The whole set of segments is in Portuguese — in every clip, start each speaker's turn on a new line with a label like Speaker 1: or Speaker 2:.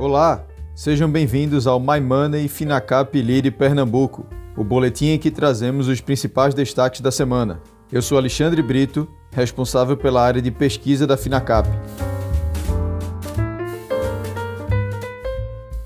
Speaker 1: Olá, sejam bem-vindos ao My Money Finacap Lire Pernambuco, o boletim em que trazemos os principais destaques da semana. Eu sou Alexandre Brito, responsável pela área de pesquisa da Finacap.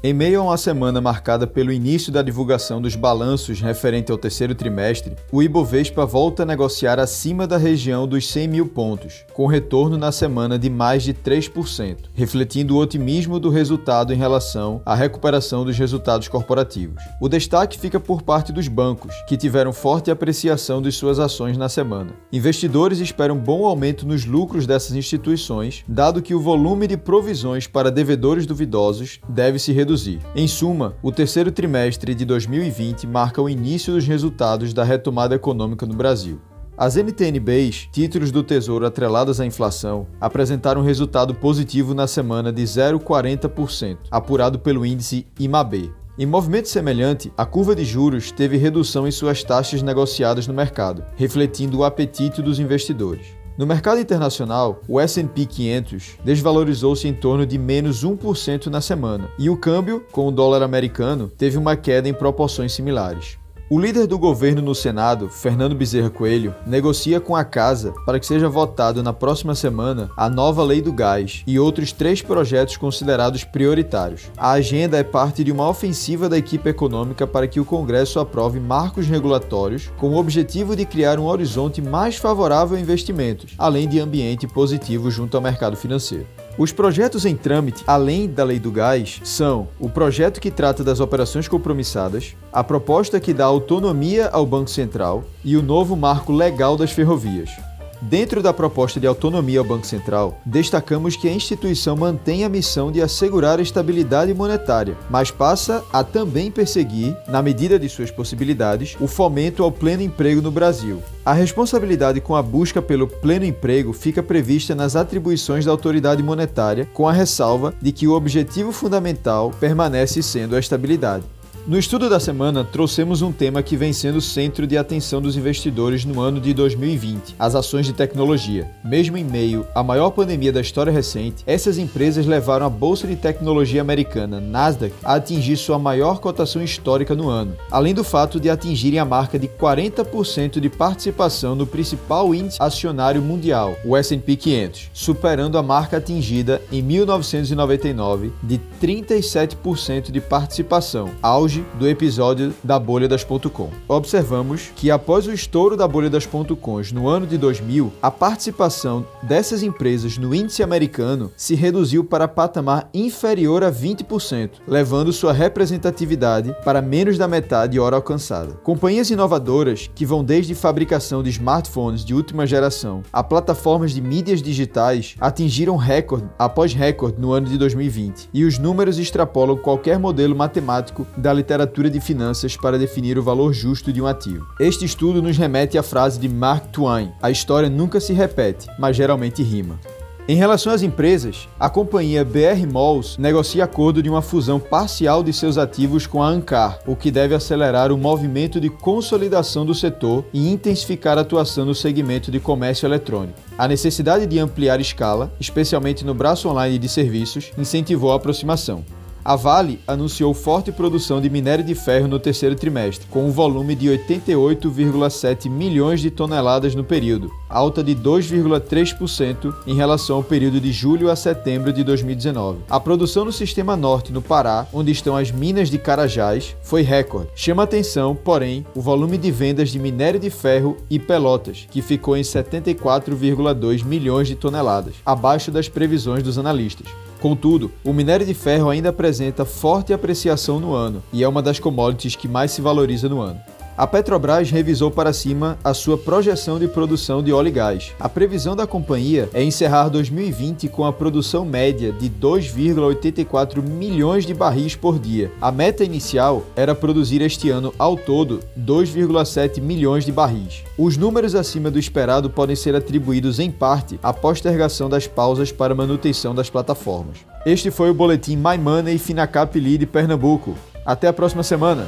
Speaker 1: Em meio a uma semana marcada pelo início da divulgação dos balanços referente ao terceiro trimestre, o Ibovespa volta a negociar acima da região dos 100 mil pontos, com retorno na semana de mais de 3%, refletindo o otimismo do resultado em relação à recuperação dos resultados corporativos. O destaque fica por parte dos bancos, que tiveram forte apreciação de suas ações na semana. Investidores esperam bom aumento nos lucros dessas instituições, dado que o volume de provisões para devedores duvidosos deve se reduzir reduzir. Em suma, o terceiro trimestre de 2020 marca o início dos resultados da retomada econômica no Brasil. As NTNBs, títulos do Tesouro atrelados à inflação, apresentaram um resultado positivo na semana de 0,40%, apurado pelo índice IMAB. Em movimento semelhante, a curva de juros teve redução em suas taxas negociadas no mercado, refletindo o apetite dos investidores. No mercado internacional, o S&P 500 desvalorizou-se em torno de menos 1% na semana, e o câmbio, com o dólar americano, teve uma queda em proporções similares. O líder do governo no Senado, Fernando Bezerra Coelho, negocia com a Casa para que seja votado na próxima semana a nova Lei do Gás e outros três projetos considerados prioritários. A agenda é parte de uma ofensiva da equipe econômica para que o Congresso aprove marcos regulatórios com o objetivo de criar um horizonte mais favorável a investimentos, além de ambiente positivo junto ao mercado financeiro. Os projetos em trâmite, além da Lei do Gás, são o projeto que trata das operações compromissadas, a proposta que dá autonomia ao Banco Central e o novo marco legal das ferrovias. Dentro da proposta de autonomia ao Banco Central, destacamos que a instituição mantém a missão de assegurar a estabilidade monetária, mas passa a também perseguir, na medida de suas possibilidades, o fomento ao pleno emprego no Brasil. A responsabilidade com a busca pelo pleno emprego fica prevista nas atribuições da autoridade monetária, com a ressalva de que o objetivo fundamental permanece sendo a estabilidade. No estudo da semana, trouxemos um tema que vem sendo centro de atenção dos investidores no ano de 2020, as ações de tecnologia. Mesmo em meio à maior pandemia da história recente, essas empresas levaram a bolsa de tecnologia americana, Nasdaq, a atingir sua maior cotação histórica no ano, além do fato de atingirem a marca de 40% de participação no principal índice acionário mundial, o S&P 500, superando a marca atingida em 1999 de 37% de participação, auge auge do episódio da bolha das .com. Observamos que após o estouro da bolha das .coms no ano de 2000, a participação dessas empresas no índice americano se reduziu para patamar inferior a 20%, levando sua representatividade para menos da metade hora alcançada. Companhias inovadoras que vão desde fabricação de smartphones de última geração a plataformas de mídias digitais atingiram recorde após recorde no ano de 2020, e os números extrapolam qualquer modelo matemático da literatura de finanças para definir o valor justo de um ativo. Este estudo nos remete à frase de Mark Twain: a história nunca se repete, mas geralmente rima. Em relação às empresas, a companhia BR Malls negocia acordo de uma fusão parcial de seus ativos com a Ancar, o que deve acelerar o movimento de consolidação do setor e intensificar a atuação no segmento de comércio eletrônico. A necessidade de ampliar escala, especialmente no braço online de serviços, incentivou a aproximação. A Vale anunciou forte produção de minério de ferro no terceiro trimestre, com um volume de 88,7 milhões de toneladas no período, alta de 2,3% em relação ao período de julho a setembro de 2019. A produção no Sistema Norte, no Pará, onde estão as minas de Carajás, foi recorde. Chama atenção, porém, o volume de vendas de minério de ferro e pelotas, que ficou em 74,2 milhões de toneladas, abaixo das previsões dos analistas. Contudo, o minério de ferro ainda apresenta forte apreciação no ano e é uma das commodities que mais se valoriza no ano. A Petrobras revisou para cima a sua projeção de produção de óleo e gás. A previsão da companhia é encerrar 2020 com a produção média de 2,84 milhões de barris por dia. A meta inicial era produzir este ano ao todo 2,7 milhões de barris. Os números acima do esperado podem ser atribuídos em parte à postergação das pausas para manutenção das plataformas. Este foi o boletim My Money Finacap Lead Pernambuco. Até a próxima semana.